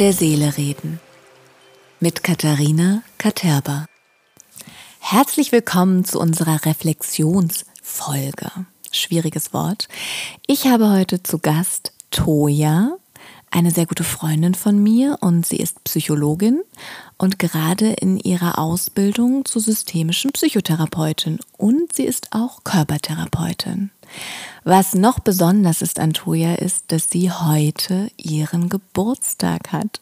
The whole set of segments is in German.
Der Seele reden. Mit Katharina Katerba. Herzlich willkommen zu unserer Reflexionsfolge. Schwieriges Wort. Ich habe heute zu Gast Toja, eine sehr gute Freundin von mir und sie ist Psychologin und gerade in ihrer Ausbildung zur systemischen Psychotherapeutin und sie ist auch Körpertherapeutin. Was noch besonders ist an Toja ist, dass sie heute ihren Geburtstag hat.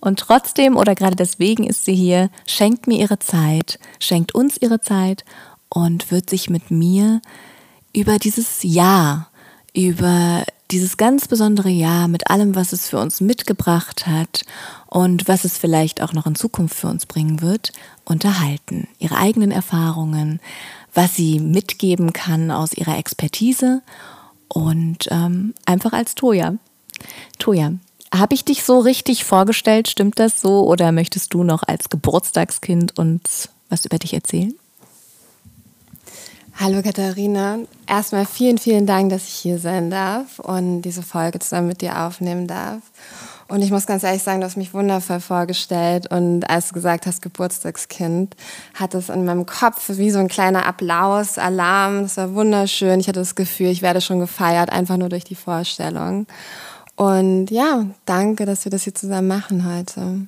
Und trotzdem oder gerade deswegen ist sie hier, schenkt mir ihre Zeit, schenkt uns ihre Zeit und wird sich mit mir über dieses Jahr, über dieses ganz besondere Jahr mit allem, was es für uns mitgebracht hat und was es vielleicht auch noch in Zukunft für uns bringen wird, unterhalten. Ihre eigenen Erfahrungen, was sie mitgeben kann aus ihrer Expertise und ähm, einfach als Toja. Toja, habe ich dich so richtig vorgestellt? Stimmt das so? Oder möchtest du noch als Geburtstagskind uns was über dich erzählen? Hallo Katharina. Erstmal vielen, vielen Dank, dass ich hier sein darf und diese Folge zusammen mit dir aufnehmen darf. Und ich muss ganz ehrlich sagen, du hast mich wundervoll vorgestellt. Und als du gesagt hast, Geburtstagskind, hat es in meinem Kopf wie so ein kleiner Applaus, Alarm. Das war wunderschön. Ich hatte das Gefühl, ich werde schon gefeiert, einfach nur durch die Vorstellung. Und ja, danke, dass wir das hier zusammen machen heute.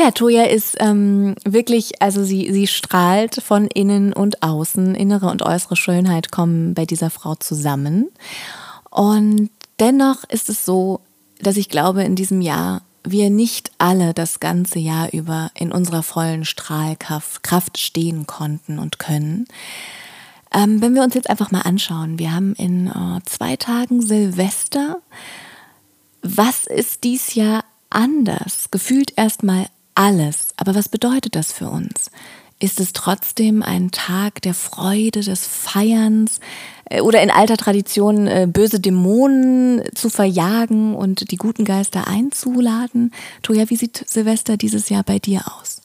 Ja, Toja ist ähm, wirklich, also sie, sie strahlt von innen und außen. Innere und äußere Schönheit kommen bei dieser Frau zusammen. Und dennoch ist es so, dass ich glaube, in diesem Jahr wir nicht alle das ganze Jahr über in unserer vollen Strahlkraft Kraft stehen konnten und können. Ähm, wenn wir uns jetzt einfach mal anschauen, wir haben in äh, zwei Tagen Silvester. Was ist dies Jahr anders? Gefühlt erstmal alles. Aber was bedeutet das für uns? Ist es trotzdem ein Tag der Freude, des Feierns äh, oder in alter Tradition äh, böse Dämonen zu verjagen und die guten Geister einzuladen? Toja, wie sieht Silvester dieses Jahr bei dir aus?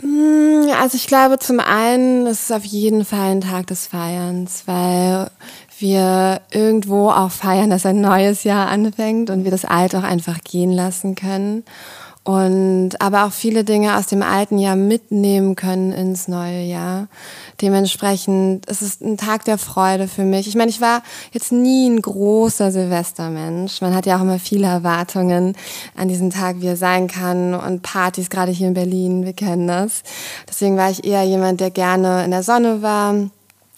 Hm, also ich glaube, zum einen ist es auf jeden Fall ein Tag des Feierns, weil wir irgendwo auch feiern, dass ein neues Jahr anfängt und wir das Alte auch einfach gehen lassen können und aber auch viele Dinge aus dem alten Jahr mitnehmen können ins neue Jahr. Dementsprechend ist es ein Tag der Freude für mich. Ich meine, ich war jetzt nie ein großer Silvestermensch. Man hat ja auch immer viele Erwartungen an diesen Tag, wie er sein kann und Partys, gerade hier in Berlin, wir kennen das. Deswegen war ich eher jemand, der gerne in der Sonne war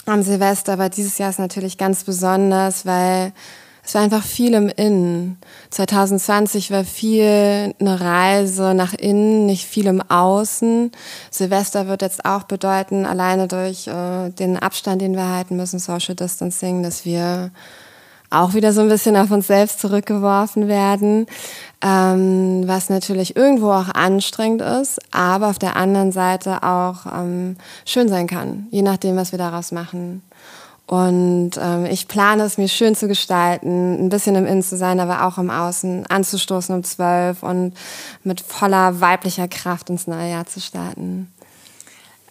am Silvester, aber dieses Jahr ist natürlich ganz besonders, weil es war einfach viel im Innen. 2020 war viel eine Reise nach innen, nicht viel im Außen. Silvester wird jetzt auch bedeuten, alleine durch äh, den Abstand, den wir halten müssen, Social Distancing, dass wir auch wieder so ein bisschen auf uns selbst zurückgeworfen werden, ähm, was natürlich irgendwo auch anstrengend ist, aber auf der anderen Seite auch ähm, schön sein kann, je nachdem, was wir daraus machen. Und ähm, ich plane es, mir schön zu gestalten, ein bisschen im Innen zu sein, aber auch im Außen anzustoßen um zwölf und mit voller weiblicher Kraft ins neue Jahr zu starten.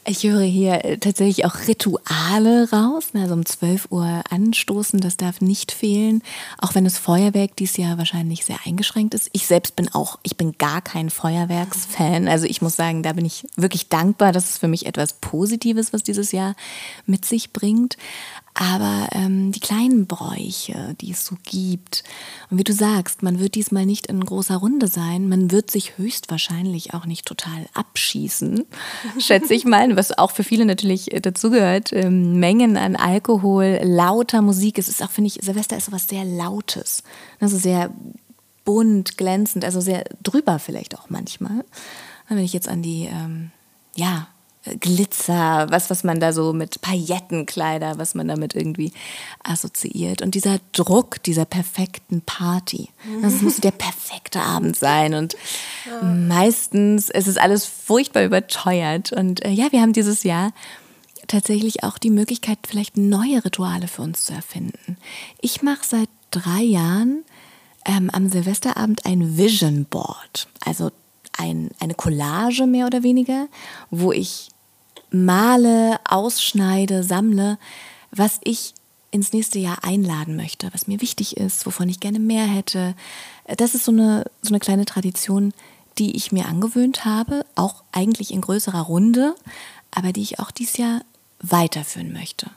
Ich höre hier äh, tatsächlich auch Rituale raus. Also um 12 Uhr anstoßen, das darf nicht fehlen. Auch wenn das Feuerwerk dieses Jahr wahrscheinlich sehr eingeschränkt ist. Ich selbst bin auch, ich bin gar kein Feuerwerksfan. Also ich muss sagen, da bin ich wirklich dankbar. Das ist für mich etwas Positives, was dieses Jahr mit sich bringt. Aber ähm, die kleinen Bräuche, die es so gibt, und wie du sagst, man wird diesmal nicht in großer Runde sein, man wird sich höchstwahrscheinlich auch nicht total abschießen, schätze ich mal, was auch für viele natürlich äh, dazugehört. Ähm, Mengen an Alkohol, lauter Musik. Es ist auch, finde ich, Silvester ist so was sehr Lautes. Also sehr bunt, glänzend, also sehr drüber vielleicht auch manchmal. Wenn ich jetzt an die, ähm, ja, Glitzer, was, was man da so mit Paillettenkleider, was man damit irgendwie assoziiert. Und dieser Druck dieser perfekten Party. Das muss der perfekte Abend sein. Und ja. meistens ist es alles furchtbar überteuert. Und äh, ja, wir haben dieses Jahr tatsächlich auch die Möglichkeit, vielleicht neue Rituale für uns zu erfinden. Ich mache seit drei Jahren ähm, am Silvesterabend ein Vision Board. Also ein, eine Collage mehr oder weniger, wo ich male, ausschneide, sammle, was ich ins nächste Jahr einladen möchte, was mir wichtig ist, wovon ich gerne mehr hätte. Das ist so eine, so eine kleine Tradition, die ich mir angewöhnt habe, auch eigentlich in größerer Runde, aber die ich auch dieses Jahr weiterführen möchte.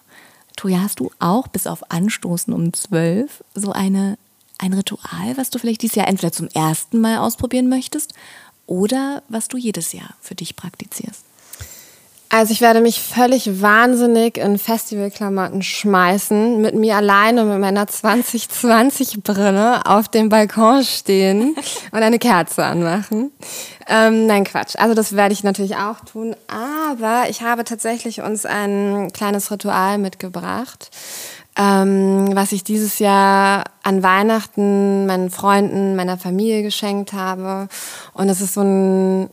Toja, hast du auch bis auf Anstoßen um zwölf so eine, ein Ritual, was du vielleicht dieses Jahr entweder zum ersten Mal ausprobieren möchtest oder was du jedes Jahr für dich praktizierst? Also ich werde mich völlig wahnsinnig in Festivalklamotten schmeißen, mit mir alleine mit meiner 2020-Brille auf dem Balkon stehen und eine Kerze anmachen. Ähm, nein, Quatsch. Also das werde ich natürlich auch tun. Aber ich habe tatsächlich uns ein kleines Ritual mitgebracht, ähm, was ich dieses Jahr an Weihnachten meinen Freunden, meiner Familie geschenkt habe. Und es ist so ein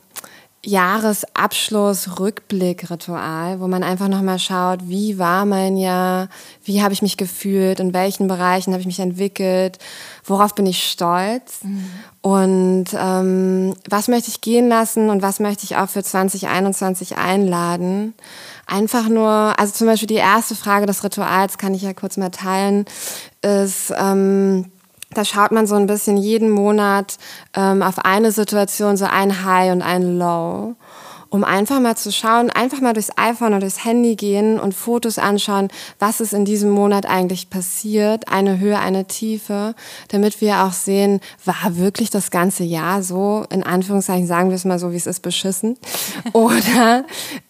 Jahresabschluss-Rückblick-Ritual, wo man einfach nochmal schaut, wie war mein Jahr, wie habe ich mich gefühlt, in welchen Bereichen habe ich mich entwickelt, worauf bin ich stolz mhm. und ähm, was möchte ich gehen lassen und was möchte ich auch für 2021 einladen. Einfach nur, also zum Beispiel die erste Frage des Rituals kann ich ja kurz mal teilen, ist, ähm, da schaut man so ein bisschen jeden Monat ähm, auf eine Situation, so ein High und ein Low, um einfach mal zu schauen, einfach mal durchs iPhone oder durchs Handy gehen und Fotos anschauen, was ist in diesem Monat eigentlich passiert, eine Höhe, eine Tiefe, damit wir auch sehen, war wirklich das ganze Jahr so, in Anführungszeichen sagen wir es mal so, wie es ist, beschissen, oder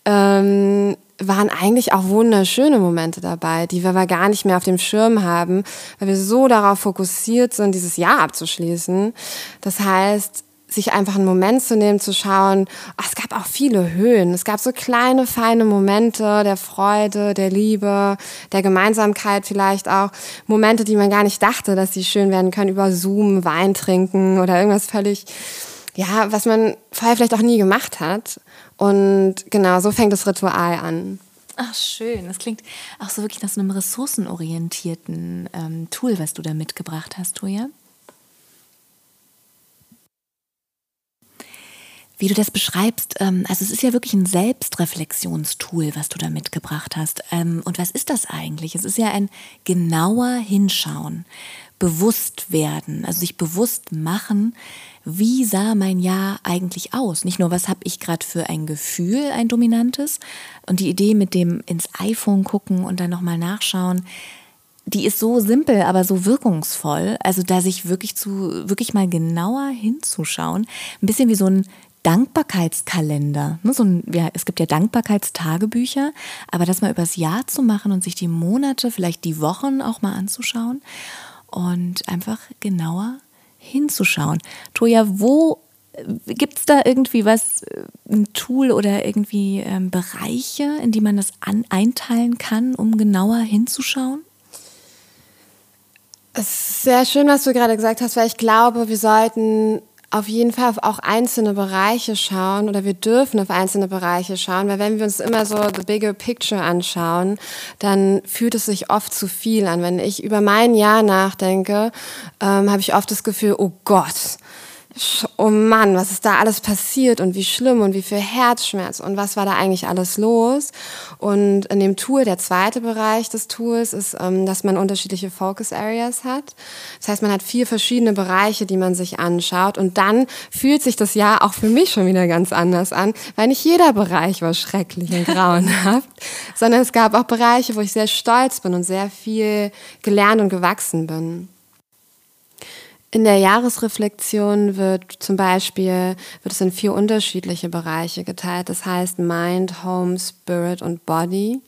ähm, waren eigentlich auch wunderschöne Momente dabei, die wir aber gar nicht mehr auf dem Schirm haben, weil wir so darauf fokussiert sind, dieses Jahr abzuschließen. Das heißt, sich einfach einen Moment zu nehmen, zu schauen, ach, es gab auch viele Höhen. Es gab so kleine, feine Momente der Freude, der Liebe, der Gemeinsamkeit vielleicht auch. Momente, die man gar nicht dachte, dass sie schön werden können, über Zoom, Wein trinken oder irgendwas völlig, ja, was man vorher vielleicht auch nie gemacht hat. Und genau, so fängt das Ritual an. Ach, schön. Das klingt auch so wirklich nach so einem ressourcenorientierten ähm, Tool, was du da mitgebracht hast, Toja. Wie du das beschreibst, ähm, also es ist ja wirklich ein Selbstreflexionstool, was du da mitgebracht hast. Ähm, und was ist das eigentlich? Es ist ja ein genauer Hinschauen, bewusst werden, also sich bewusst machen, wie sah mein Jahr eigentlich aus? Nicht nur, was habe ich gerade für ein Gefühl, ein dominantes. Und die Idee mit dem ins iPhone gucken und dann nochmal nachschauen, die ist so simpel, aber so wirkungsvoll. Also da sich wirklich zu, wirklich mal genauer hinzuschauen. Ein bisschen wie so ein Dankbarkeitskalender. Ne, so ein, ja, es gibt ja Dankbarkeitstagebücher, aber das mal übers Jahr zu machen und sich die Monate, vielleicht die Wochen auch mal anzuschauen und einfach genauer hinzuschauen. Toja, wo äh, gibt es da irgendwie was, äh, ein Tool oder irgendwie ähm, Bereiche, in die man das an, einteilen kann, um genauer hinzuschauen? Es ist sehr schön, was du gerade gesagt hast, weil ich glaube, wir sollten auf jeden Fall auf auch einzelne Bereiche schauen oder wir dürfen auf einzelne Bereiche schauen, weil wenn wir uns immer so the bigger picture anschauen, dann fühlt es sich oft zu viel an. Wenn ich über mein Jahr nachdenke, ähm, habe ich oft das Gefühl, oh Gott, oh Mann, was ist da alles passiert und wie schlimm und wie viel Herzschmerz und was war da eigentlich alles los. Und in dem Tool, der zweite Bereich des Tools ist, ähm, dass man unterschiedliche Focus Areas hat. Das heißt, man hat vier verschiedene Bereiche, die man sich anschaut und dann fühlt sich das Jahr auch für mich schon wieder ganz anders an, weil nicht jeder Bereich war schrecklich und grauenhaft, sondern es gab auch Bereiche, wo ich sehr stolz bin und sehr viel gelernt und gewachsen bin. In der Jahresreflexion wird zum Beispiel wird es in vier unterschiedliche Bereiche geteilt. Das heißt Mind, Home, Spirit und Body.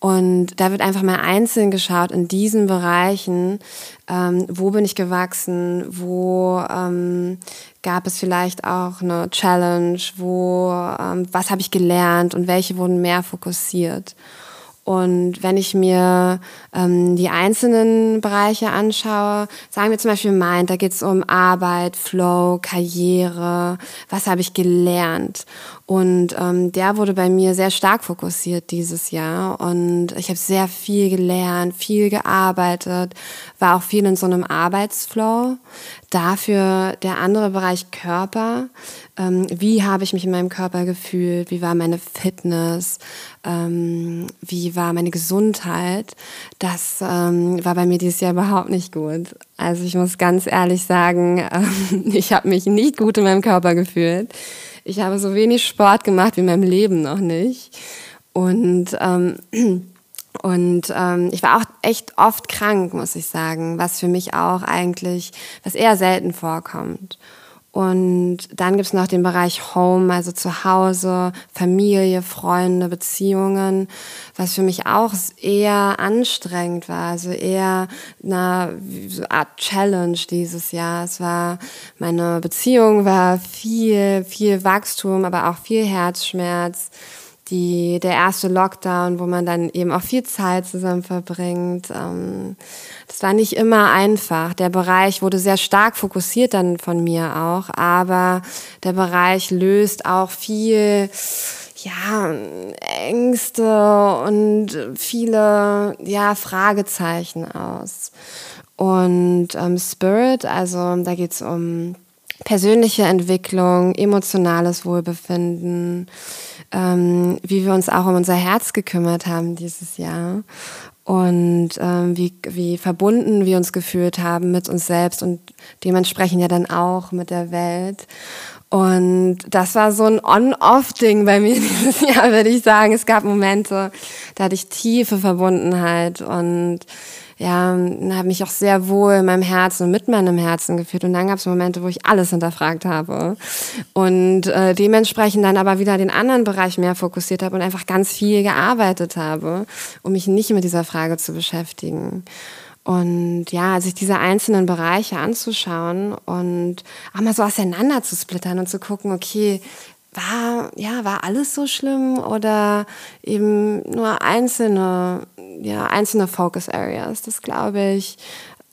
Und da wird einfach mal einzeln geschaut in diesen Bereichen, ähm, wo bin ich gewachsen, wo ähm, gab es vielleicht auch eine Challenge, wo ähm, was habe ich gelernt und welche wurden mehr fokussiert. Und wenn ich mir ähm, die einzelnen Bereiche anschaue, sagen wir zum Beispiel Mind, da geht es um Arbeit, Flow, Karriere, was habe ich gelernt. Und ähm, der wurde bei mir sehr stark fokussiert dieses Jahr. Und ich habe sehr viel gelernt, viel gearbeitet, war auch viel in so einem Arbeitsflow. Dafür der andere Bereich Körper. Ähm, wie habe ich mich in meinem Körper gefühlt? Wie war meine Fitness? Ähm, wie war meine Gesundheit? Das ähm, war bei mir dieses Jahr überhaupt nicht gut. Also ich muss ganz ehrlich sagen, ähm, ich habe mich nicht gut in meinem Körper gefühlt. Ich habe so wenig Sport gemacht wie in meinem Leben noch nicht. Und ähm, und ähm, ich war auch echt oft krank, muss ich sagen, was für mich auch eigentlich, was eher selten vorkommt. Und dann gibt's noch den Bereich Home, also zu Hause, Familie, Freunde, Beziehungen, was für mich auch eher anstrengend war, also eher eine so Art Challenge dieses Jahr. Es war, meine Beziehung war viel, viel Wachstum, aber auch viel Herzschmerz die, der erste Lockdown, wo man dann eben auch viel Zeit zusammen verbringt. Ähm, das war nicht immer einfach. Der Bereich wurde sehr stark fokussiert dann von mir auch, aber der Bereich löst auch viel, ja, Ängste und viele, ja, Fragezeichen aus. Und ähm, Spirit, also da geht's um persönliche Entwicklung, emotionales Wohlbefinden, ähm, wie wir uns auch um unser Herz gekümmert haben dieses Jahr und ähm, wie, wie verbunden wir uns gefühlt haben mit uns selbst und dementsprechend ja dann auch mit der Welt. Und das war so ein On-Off-Ding bei mir dieses Jahr, würde ich sagen. Es gab Momente, da hatte ich tiefe Verbundenheit und ja, habe mich auch sehr wohl in meinem Herzen und mit meinem Herzen gefühlt. Und dann gab es Momente, wo ich alles hinterfragt habe und äh, dementsprechend dann aber wieder den anderen Bereich mehr fokussiert habe und einfach ganz viel gearbeitet habe, um mich nicht mit dieser Frage zu beschäftigen. Und ja, sich diese einzelnen Bereiche anzuschauen und auch mal so auseinander zu splittern und zu gucken, okay, war, ja, war alles so schlimm oder eben nur einzelne, ja, einzelne Focus Areas? Das glaube ich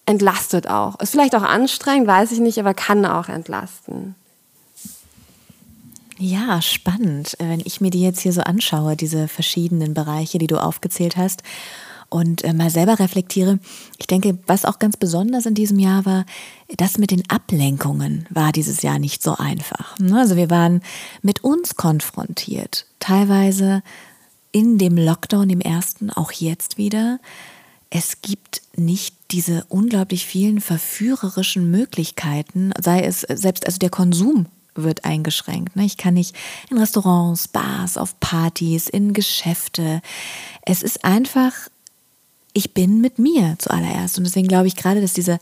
entlastet auch. Ist vielleicht auch anstrengend, weiß ich nicht, aber kann auch entlasten. Ja, spannend. Wenn ich mir die jetzt hier so anschaue, diese verschiedenen Bereiche, die du aufgezählt hast und äh, mal selber reflektiere. Ich denke, was auch ganz besonders in diesem Jahr war, das mit den Ablenkungen war dieses Jahr nicht so einfach. Ne? Also wir waren mit uns konfrontiert, teilweise in dem Lockdown, im ersten, auch jetzt wieder. Es gibt nicht diese unglaublich vielen verführerischen Möglichkeiten, sei es selbst also der Konsum wird eingeschränkt. Ne? Ich kann nicht in Restaurants, Bars, auf Partys, in Geschäfte. Es ist einfach ich bin mit mir zuallererst. Und deswegen glaube ich gerade, dass diese,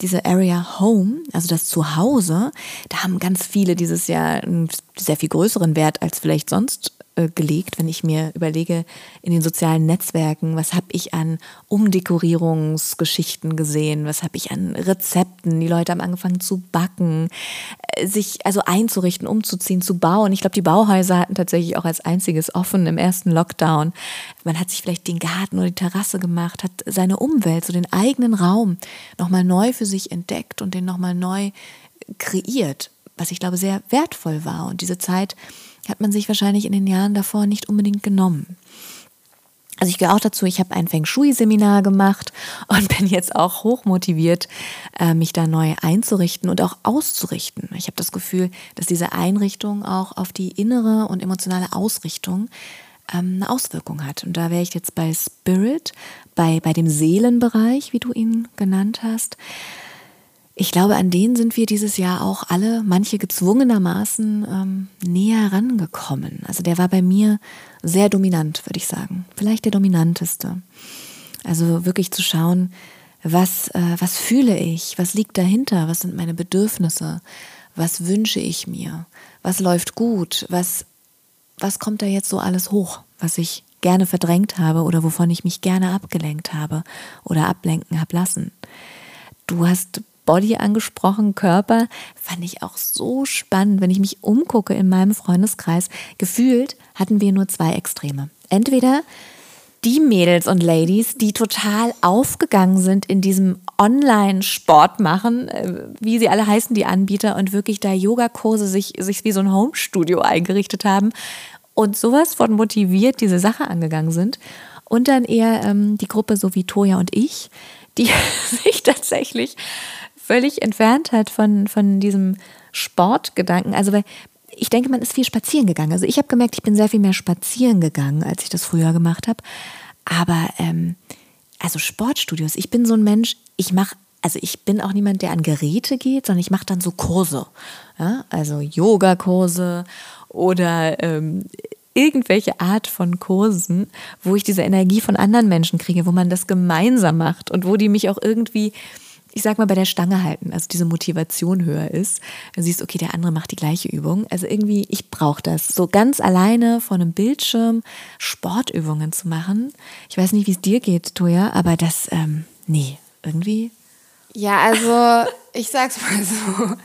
diese Area Home, also das Zuhause, da haben ganz viele dieses Jahr einen sehr viel größeren Wert als vielleicht sonst äh, gelegt, wenn ich mir überlege, in den sozialen Netzwerken, was habe ich an Umdekorierungsgeschichten gesehen, was habe ich an Rezepten, die Leute haben angefangen zu backen, äh, sich also einzurichten, umzuziehen, zu bauen. Ich glaube, die Bauhäuser hatten tatsächlich auch als einziges offen im ersten Lockdown. Man hat sich vielleicht den Garten oder die Terrasse gemacht, hat seine Umwelt, so den eigenen Raum nochmal neu für sich entdeckt und den nochmal neu kreiert, was ich glaube sehr wertvoll war. Und diese Zeit hat man sich wahrscheinlich in den Jahren davor nicht unbedingt genommen. Also ich gehöre auch dazu, ich habe ein Feng Shui-Seminar gemacht und bin jetzt auch hochmotiviert, äh, mich da neu einzurichten und auch auszurichten. Ich habe das Gefühl, dass diese Einrichtung auch auf die innere und emotionale Ausrichtung ähm, eine Auswirkung hat. Und da wäre ich jetzt bei Spirit, bei, bei dem Seelenbereich, wie du ihn genannt hast. Ich glaube, an denen sind wir dieses Jahr auch alle, manche gezwungenermaßen, ähm, näher rangekommen. Also der war bei mir sehr dominant, würde ich sagen. Vielleicht der dominanteste. Also wirklich zu schauen, was, äh, was fühle ich, was liegt dahinter, was sind meine Bedürfnisse, was wünsche ich mir, was läuft gut, was, was kommt da jetzt so alles hoch, was ich gerne verdrängt habe oder wovon ich mich gerne abgelenkt habe oder ablenken habe lassen. Du hast Body angesprochen, Körper, fand ich auch so spannend, wenn ich mich umgucke in meinem Freundeskreis. Gefühlt hatten wir nur zwei Extreme. Entweder die Mädels und Ladies, die total aufgegangen sind in diesem Online-Sport machen, äh, wie sie alle heißen, die Anbieter, und wirklich da Yogakurse sich, sich wie so ein Homestudio eingerichtet haben und sowas von motiviert diese Sache angegangen sind. Und dann eher ähm, die Gruppe so wie Toja und ich, die sich tatsächlich völlig entfernt hat von, von diesem Sportgedanken. Also weil ich denke, man ist viel spazieren gegangen. Also ich habe gemerkt, ich bin sehr viel mehr spazieren gegangen, als ich das früher gemacht habe. Aber ähm, also Sportstudios, ich bin so ein Mensch, ich mache, also ich bin auch niemand, der an Geräte geht, sondern ich mache dann so Kurse. Ja? Also Yogakurse oder ähm, irgendwelche Art von Kursen, wo ich diese Energie von anderen Menschen kriege, wo man das gemeinsam macht und wo die mich auch irgendwie ich sag mal, bei der Stange halten, also diese Motivation höher ist. Du siehst, okay, der andere macht die gleiche Übung. Also irgendwie, ich brauche das. So ganz alleine vor einem Bildschirm Sportübungen zu machen. Ich weiß nicht, wie es dir geht, Toja, aber das, ähm, nee, irgendwie. Ja, also ich sag's mal so.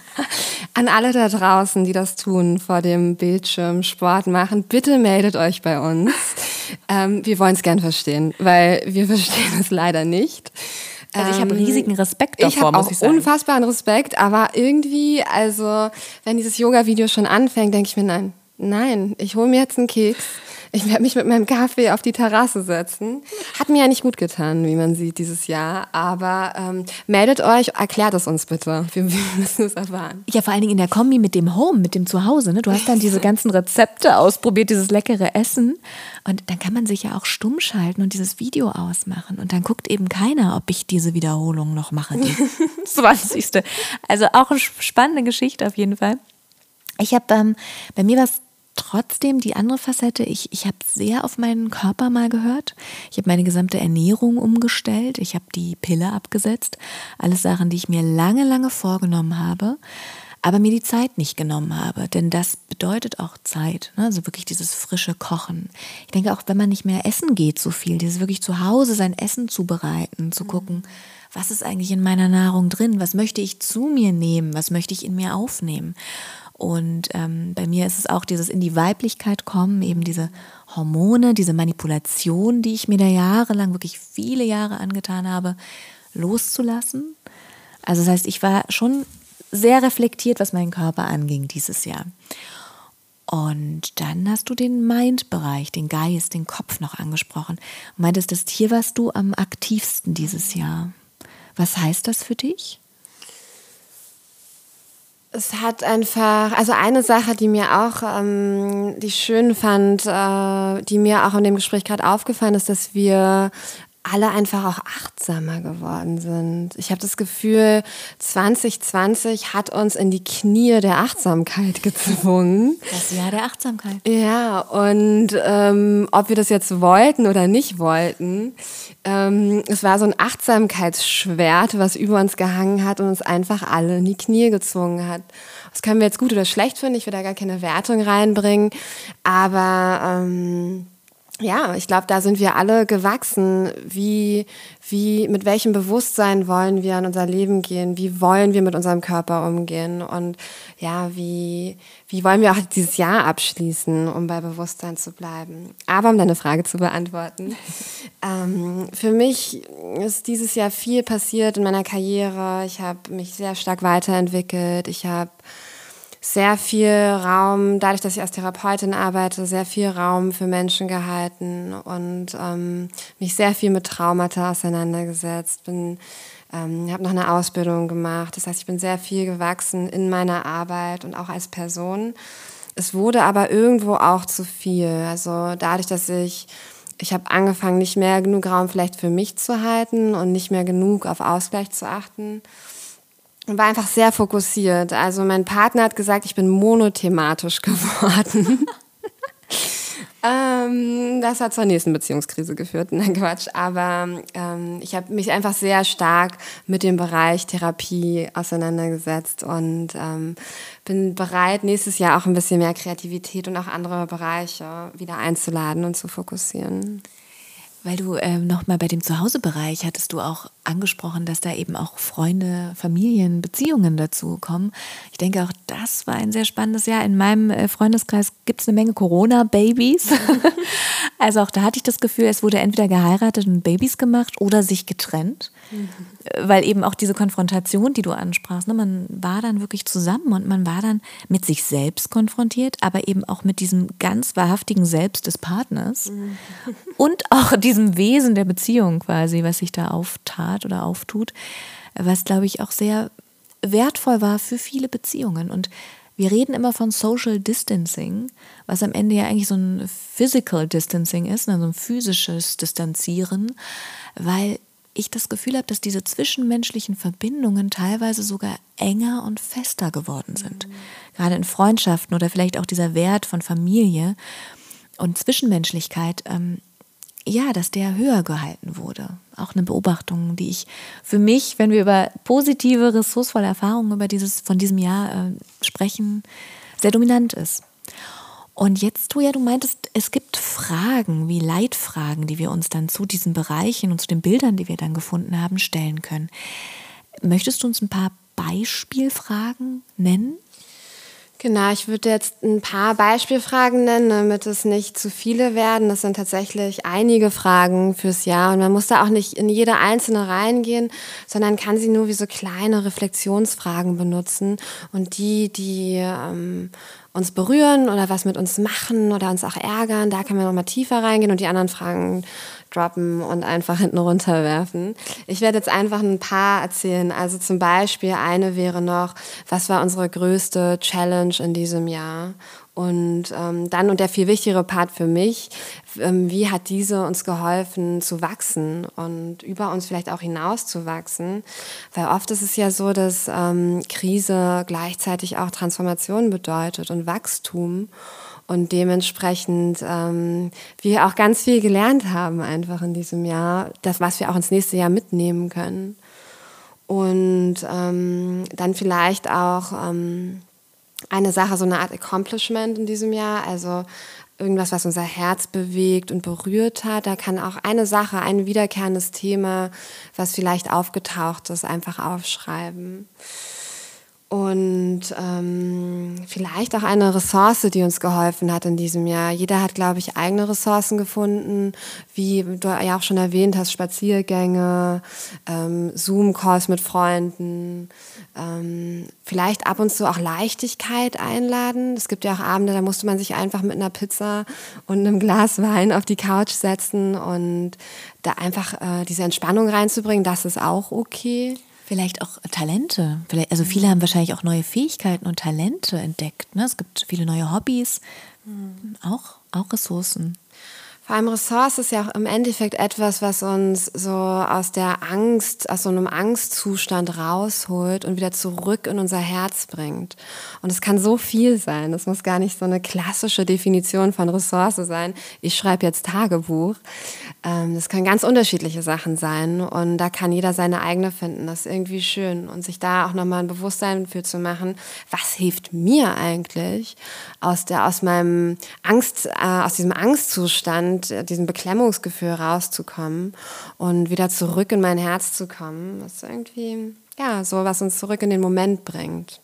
An alle da draußen, die das tun, vor dem Bildschirm Sport machen, bitte meldet euch bei uns. Ähm, wir wollen es gern verstehen, weil wir verstehen es leider nicht. Also ich habe ähm, riesigen Respekt davor, ich habe auch ich unfassbaren Respekt, aber irgendwie, also wenn dieses Yoga-Video schon anfängt, denke ich mir, nein, nein, ich hole mir jetzt einen Keks. Ich werde mich mit meinem Kaffee auf die Terrasse setzen. Hat mir ja nicht gut getan, wie man sieht, dieses Jahr. Aber ähm, meldet euch, erklärt es uns bitte. Wir, wir, müssen es erfahren. Ja, vor allen Dingen in der Kombi mit dem Home, mit dem Zuhause. Ne? Du hast dann diese ganzen Rezepte ausprobiert, dieses leckere Essen. Und dann kann man sich ja auch stumm schalten und dieses Video ausmachen. Und dann guckt eben keiner, ob ich diese Wiederholung noch mache. Die 20. Also auch eine spannende Geschichte auf jeden Fall. Ich habe ähm, bei mir was trotzdem die andere Facette, ich, ich habe sehr auf meinen Körper mal gehört. Ich habe meine gesamte Ernährung umgestellt. Ich habe die Pille abgesetzt. Alles Sachen, die ich mir lange, lange vorgenommen habe, aber mir die Zeit nicht genommen habe. Denn das bedeutet auch Zeit. Ne? Also wirklich dieses frische Kochen. Ich denke auch, wenn man nicht mehr essen geht so viel, dieses wirklich zu Hause sein Essen zubereiten, zu gucken, was ist eigentlich in meiner Nahrung drin? Was möchte ich zu mir nehmen? Was möchte ich in mir aufnehmen? Und ähm, bei mir ist es auch dieses in die Weiblichkeit kommen, eben diese Hormone, diese Manipulation, die ich mir da jahrelang, wirklich viele Jahre angetan habe, loszulassen. Also das heißt, ich war schon sehr reflektiert, was meinen Körper anging dieses Jahr. Und dann hast du den Mind-Bereich, den Geist, den Kopf noch angesprochen. Meintest, das hier warst du am aktivsten dieses Jahr. Was heißt das für dich? Es hat einfach, also eine Sache, die mir auch, ähm, die ich schön fand, äh, die mir auch in dem Gespräch gerade aufgefallen ist, dass wir alle einfach auch achtsamer geworden sind. Ich habe das Gefühl, 2020 hat uns in die Knie der Achtsamkeit gezwungen. Das Jahr der Achtsamkeit. Ja, und ähm, ob wir das jetzt wollten oder nicht wollten, ähm, es war so ein Achtsamkeitsschwert, was über uns gehangen hat und uns einfach alle in die Knie gezwungen hat. Das können wir jetzt gut oder schlecht finden, ich will da gar keine Wertung reinbringen, aber... Ähm, ja, ich glaube, da sind wir alle gewachsen. Wie, wie, mit welchem Bewusstsein wollen wir an unser Leben gehen? Wie wollen wir mit unserem Körper umgehen? Und ja, wie, wie wollen wir auch dieses Jahr abschließen, um bei Bewusstsein zu bleiben? Aber um deine Frage zu beantworten. ähm, für mich ist dieses Jahr viel passiert in meiner Karriere. Ich habe mich sehr stark weiterentwickelt. Ich habe sehr viel Raum, dadurch, dass ich als Therapeutin arbeite, sehr viel Raum für Menschen gehalten und ähm, mich sehr viel mit Traumata auseinandergesetzt. Bin, ähm, habe noch eine Ausbildung gemacht. Das heißt, ich bin sehr viel gewachsen in meiner Arbeit und auch als Person. Es wurde aber irgendwo auch zu viel. Also dadurch, dass ich ich habe angefangen, nicht mehr genug Raum vielleicht für mich zu halten und nicht mehr genug auf Ausgleich zu achten war einfach sehr fokussiert. Also mein Partner hat gesagt, ich bin monothematisch geworden. ähm, das hat zur nächsten Beziehungskrise geführt. Nein, Quatsch. Aber ähm, ich habe mich einfach sehr stark mit dem Bereich Therapie auseinandergesetzt und ähm, bin bereit, nächstes Jahr auch ein bisschen mehr Kreativität und auch andere Bereiche wieder einzuladen und zu fokussieren. Weil du ähm, nochmal bei dem Zuhausebereich hattest du auch angesprochen, dass da eben auch Freunde, Familien, Beziehungen dazu kommen. Ich denke, auch das war ein sehr spannendes Jahr. In meinem äh, Freundeskreis gibt es eine Menge Corona-Babys. also auch da hatte ich das Gefühl, es wurde entweder geheiratet und Babys gemacht oder sich getrennt. Mhm. Weil eben auch diese Konfrontation, die du ansprachst, ne, man war dann wirklich zusammen und man war dann mit sich selbst konfrontiert, aber eben auch mit diesem ganz wahrhaftigen Selbst des Partners mhm. und auch diesem Wesen der Beziehung quasi, was sich da auftat oder auftut, was glaube ich auch sehr wertvoll war für viele Beziehungen. Und wir reden immer von Social Distancing, was am Ende ja eigentlich so ein Physical Distancing ist, also ein physisches Distanzieren, weil ich das Gefühl habe, dass diese zwischenmenschlichen Verbindungen teilweise sogar enger und fester geworden sind. Mhm. Gerade in Freundschaften oder vielleicht auch dieser Wert von Familie und Zwischenmenschlichkeit, ähm, ja, dass der höher gehalten wurde. Auch eine Beobachtung, die ich für mich, wenn wir über positive, ressourcevolle Erfahrungen über dieses, von diesem Jahr äh, sprechen, sehr dominant ist. Und jetzt, du ja, du meintest, es gibt Fragen wie Leitfragen, die wir uns dann zu diesen Bereichen und zu den Bildern, die wir dann gefunden haben, stellen können. Möchtest du uns ein paar Beispielfragen nennen? Genau, ich würde jetzt ein paar Beispielfragen nennen, damit es nicht zu viele werden. Das sind tatsächlich einige Fragen fürs Jahr. Und man muss da auch nicht in jede einzelne reingehen, sondern kann sie nur wie so kleine Reflexionsfragen benutzen. Und die, die ähm, uns berühren oder was mit uns machen oder uns auch ärgern, da kann man nochmal tiefer reingehen. Und die anderen Fragen droppen und einfach hinten runterwerfen. Ich werde jetzt einfach ein paar erzählen. Also zum Beispiel eine wäre noch, was war unsere größte Challenge in diesem Jahr? Und ähm, dann, und der viel wichtigere Part für mich, ähm, wie hat diese uns geholfen zu wachsen und über uns vielleicht auch hinaus zu wachsen? Weil oft ist es ja so, dass ähm, Krise gleichzeitig auch Transformation bedeutet und Wachstum. Und dementsprechend ähm, wir auch ganz viel gelernt haben einfach in diesem Jahr, das, was wir auch ins nächste Jahr mitnehmen können. Und ähm, dann vielleicht auch ähm, eine Sache, so eine Art Accomplishment in diesem Jahr, also irgendwas, was unser Herz bewegt und berührt hat. Da kann auch eine Sache, ein wiederkehrendes Thema, was vielleicht aufgetaucht ist, einfach aufschreiben. Und ähm, vielleicht auch eine Ressource, die uns geholfen hat in diesem Jahr. Jeder hat, glaube ich, eigene Ressourcen gefunden, wie du ja auch schon erwähnt hast, Spaziergänge, ähm, Zoom-Calls mit Freunden, ähm, vielleicht ab und zu auch Leichtigkeit einladen. Es gibt ja auch Abende, da musste man sich einfach mit einer Pizza und einem Glas Wein auf die Couch setzen und da einfach äh, diese Entspannung reinzubringen, das ist auch okay. Vielleicht auch Talente. Vielleicht, also viele haben wahrscheinlich auch neue Fähigkeiten und Talente entdeckt. Ne? Es gibt viele neue Hobbys, mhm. auch, auch Ressourcen. Vor allem Ressource ist ja auch im Endeffekt etwas, was uns so aus der Angst, aus so einem Angstzustand rausholt und wieder zurück in unser Herz bringt. Und es kann so viel sein. Es muss gar nicht so eine klassische Definition von Ressource sein. Ich schreibe jetzt Tagebuch. Ähm, das können ganz unterschiedliche Sachen sein. Und da kann jeder seine eigene finden. Das ist irgendwie schön. Und sich da auch nochmal ein Bewusstsein für zu machen, was hilft mir eigentlich aus der, aus meinem Angst, äh, aus diesem Angstzustand und äh, diesem Beklemmungsgefühl rauszukommen und wieder zurück in mein Herz zu kommen. Ist irgendwie, ja, so, was uns zurück in den Moment bringt,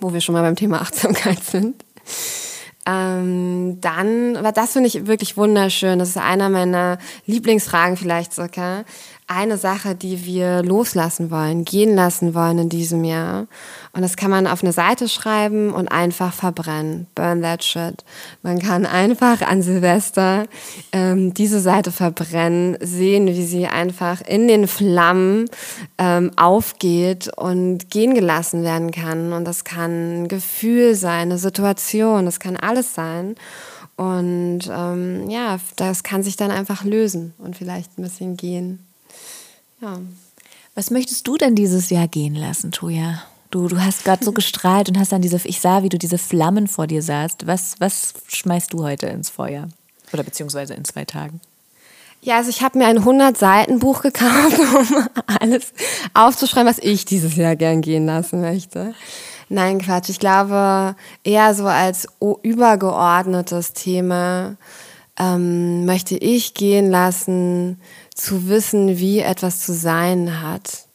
wo wir schon mal beim Thema Achtsamkeit sind. Ähm, dann, aber das finde ich wirklich wunderschön. Das ist einer meiner Lieblingsfragen vielleicht sogar eine Sache, die wir loslassen wollen, gehen lassen wollen in diesem Jahr. Und das kann man auf eine Seite schreiben und einfach verbrennen. Burn that shit. Man kann einfach an Silvester ähm, diese Seite verbrennen, sehen, wie sie einfach in den Flammen ähm, aufgeht und gehen gelassen werden kann. Und das kann ein Gefühl sein, eine Situation, das kann alles sein. Und ähm, ja, das kann sich dann einfach lösen und vielleicht ein bisschen gehen. Ja. Was möchtest du denn dieses Jahr gehen lassen, Toja? Du, du hast gerade so gestrahlt und hast dann diese, ich sah, wie du diese Flammen vor dir sahst. Was, was schmeißt du heute ins Feuer? Oder beziehungsweise in zwei Tagen? Ja, also ich habe mir ein 100-Seiten-Buch gekauft, um alles aufzuschreiben, was ich dieses Jahr gern gehen lassen möchte. Nein, Quatsch. Ich glaube, eher so als übergeordnetes Thema ähm, möchte ich gehen lassen, zu wissen, wie etwas zu sein hat.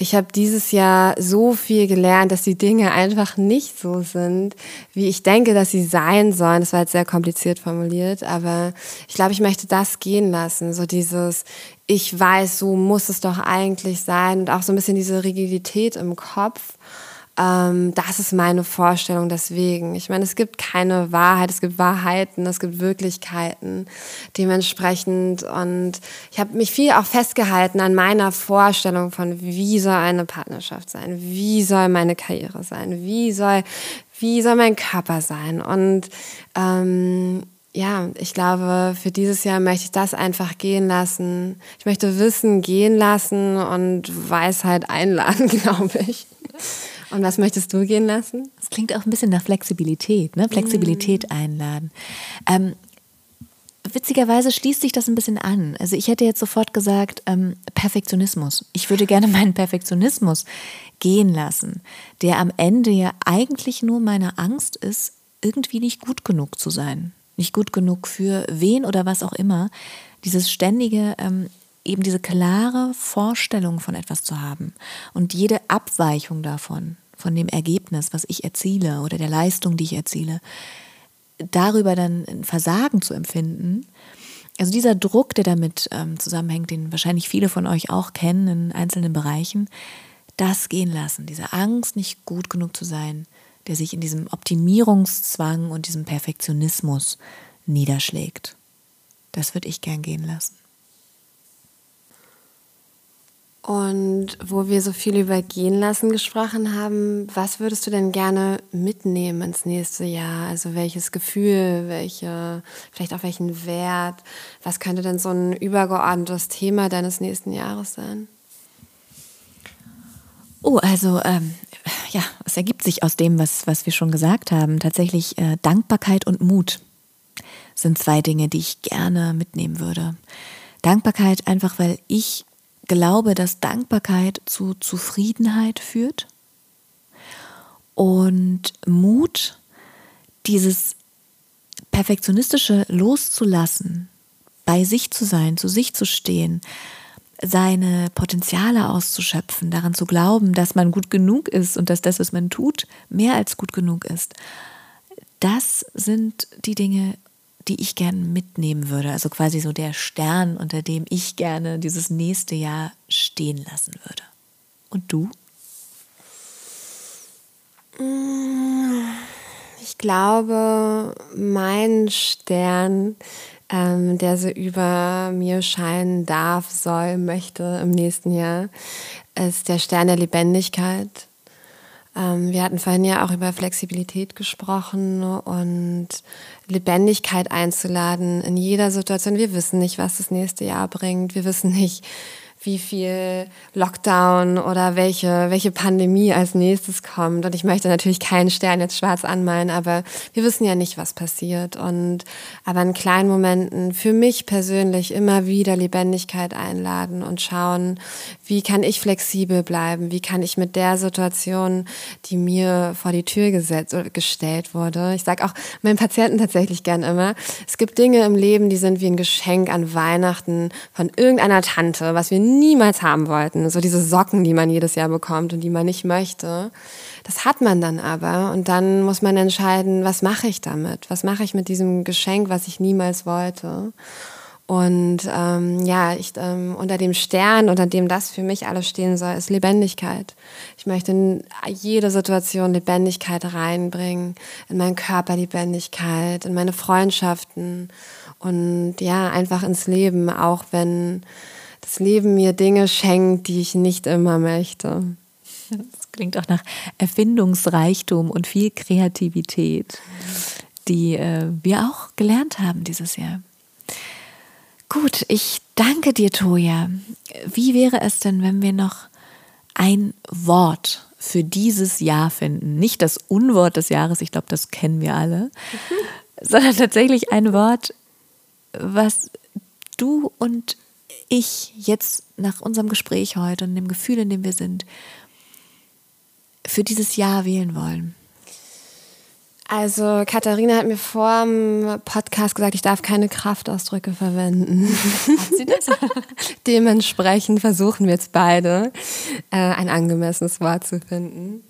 Ich habe dieses Jahr so viel gelernt, dass die Dinge einfach nicht so sind, wie ich denke, dass sie sein sollen. Das war jetzt sehr kompliziert formuliert, aber ich glaube, ich möchte das gehen lassen. So dieses, ich weiß, so muss es doch eigentlich sein und auch so ein bisschen diese Rigidität im Kopf Ähm, das ist meine Vorstellung deswegen. Ich meine, es gibt keine Wahrheit, es gibt Wahrheiten, es gibt Wirklichkeiten dementsprechend. Und ich habe mich viel auch festgehalten an meiner Vorstellung von, wie soll eine Partnerschaft sein, wie soll meine Karriere sein, wie soll, wie soll mein Körper sein. Und ähm, ja, ich glaube, für dieses Jahr möchte ich das einfach gehen lassen. Ich möchte Wissen gehen lassen und Weisheit einladen, glaube ich. Und was möchtest du gehen lassen? Das klingt auch ein bisschen nach Flexibilität, ne? Flexibilität mm. einladen. Ähm, witzigerweise schließt sich das ein bisschen an. Also ich hätte jetzt sofort gesagt, ähm, Perfektionismus. Ich würde gerne meinen Perfektionismus gehen lassen, der am Ende ja eigentlich nur meine Angst ist, irgendwie nicht gut genug zu sein. Nicht gut genug für wen oder was auch immer. Dieses ständige, ähm, eben diese klare Vorstellung von etwas zu haben und jede Abweichung davon, von dem Ergebnis, was ich erziele oder der Leistung, die ich erziele, darüber dann ein Versagen zu empfinden. Also dieser Druck, der damit ähm, zusammenhängt, den wahrscheinlich viele von euch auch kennen in einzelnen Bereichen, das gehen lassen, diese Angst, nicht gut genug zu sein, der sich in diesem Optimierungszwang und diesem Perfektionismus niederschlägt. Das würde ich gern gehen lassen. Und wo wir so viel über Gehen lassen gesprochen haben, was würdest du denn gerne mitnehmen ins nächste Jahr? Also welches Gefühl, welche, vielleicht auch welchen Wert? Was könnte denn so ein übergeordnetes Thema deines nächsten Jahres sein? Oh, also ähm, ja, es ergibt sich aus dem, was, was wir schon gesagt haben. Tatsächlich äh, Dankbarkeit und Mut sind zwei Dinge, die ich gerne mitnehmen würde. Dankbarkeit einfach, weil ich glaube, dass Dankbarkeit zu Zufriedenheit führt und Mut, dieses perfektionistische loszulassen, bei sich zu sein, zu sich zu stehen, seine Potenziale auszuschöpfen, daran zu glauben, dass man gut genug ist und dass das, was man tut, mehr als gut genug ist. Das sind die Dinge, die ich gerne mitnehmen würde. Also quasi so der Stern, unter dem ich gerne dieses nächste Jahr stehen lassen würde. Und du? Ich glaube, mein Stern, ähm, der so über mir scheinen darf, soll, möchte im nächsten Jahr, ist der Stern der Lebendigkeit. Ähm, wir hatten vorhin ja auch über Flexibilität gesprochen und Lebendigkeit einzuladen in jeder Situation. Wir wissen nicht, was das nächste Jahr bringt. Wir wissen nicht, wie viel Lockdown oder welche, welche Pandemie als nächstes kommt. Und ich möchte natürlich keinen Stern jetzt schwarz anmalen, aber wir wissen ja nicht, was passiert. Und aber in kleinen Momenten für mich persönlich immer wieder Lebendigkeit einladen und schauen, wie kann ich flexibel bleiben? Wie kann ich mit der Situation, die mir vor die Tür gesetzt oder gestellt wurde? Ich sage auch meinen Patienten tatsächlich gern immer, es gibt Dinge im Leben, die sind wie ein Geschenk an Weihnachten von irgendeiner Tante, was wir niemals haben wollten. So diese Socken, die man jedes Jahr bekommt und die man nicht möchte. Das hat man dann aber und dann muss man entscheiden, was mache ich damit? Was mache ich mit diesem Geschenk, was ich niemals wollte? Und ähm, ja, ich, ähm, unter dem Stern, unter dem das für mich alles stehen soll, ist Lebendigkeit. Ich möchte in jede Situation Lebendigkeit reinbringen, in meinen Körper Lebendigkeit, in meine Freundschaften und ja, einfach ins Leben, auch wenn das Leben mir Dinge schenkt, die ich nicht immer möchte. Das klingt auch nach Erfindungsreichtum und viel Kreativität, die äh, wir auch gelernt haben dieses Jahr. Gut, ich danke dir, Toja. Wie wäre es denn, wenn wir noch ein Wort für dieses Jahr finden? Nicht das Unwort des Jahres, ich glaube, das kennen wir alle, sondern tatsächlich ein Wort, was du und ich jetzt nach unserem Gespräch heute und dem Gefühl, in dem wir sind, für dieses Jahr wählen wollen? Also Katharina hat mir vor dem Podcast gesagt, ich darf keine Kraftausdrücke verwenden. Hat sie das? Dementsprechend versuchen wir jetzt beide, äh, ein angemessenes Wort zu finden.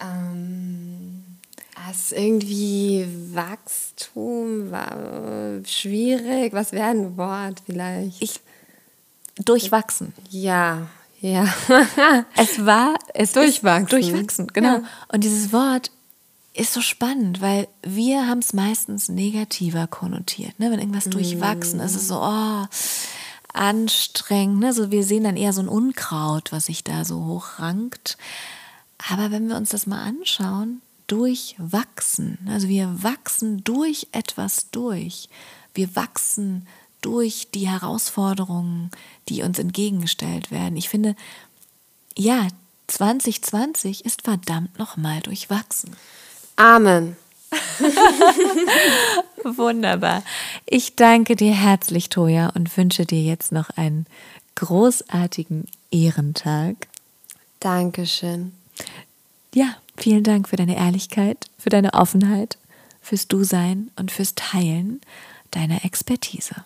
Ähm, ist irgendwie Wachstum, war schwierig. Was wäre ein Wort vielleicht? Ich durchwachsen. Ja, Ja. es war es durchwachsen. durchwachsen, genau. Ja. Und dieses Wort ist so spannend, weil wir haben es meistens negativer konnotiert. Ne? Wenn irgendwas durchwachsen ist, ist es so, oh, anstrengend. Ne? So, wir sehen dann eher so ein Unkraut, was sich da so hochrankt. Aber wenn wir uns das mal anschauen, durchwachsen. Also wir wachsen durch etwas durch. Wir wachsen durch die Herausforderungen, die uns entgegengestellt werden. Ich finde, ja, 2020 ist verdammt nochmal durchwachsen. Amen. Wunderbar. Ich danke dir herzlich, Toja, und wünsche dir jetzt noch einen großartigen Ehrentag. Dankeschön. Ja, vielen Dank für deine Ehrlichkeit, für deine Offenheit, fürs Du-Sein und fürs Teilen deiner Expertise.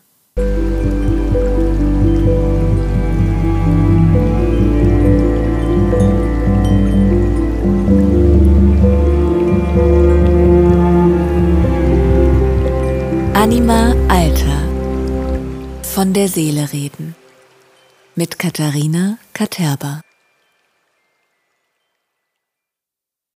Anima Alter. Von der Seele reden. Mit Katharina Katerba.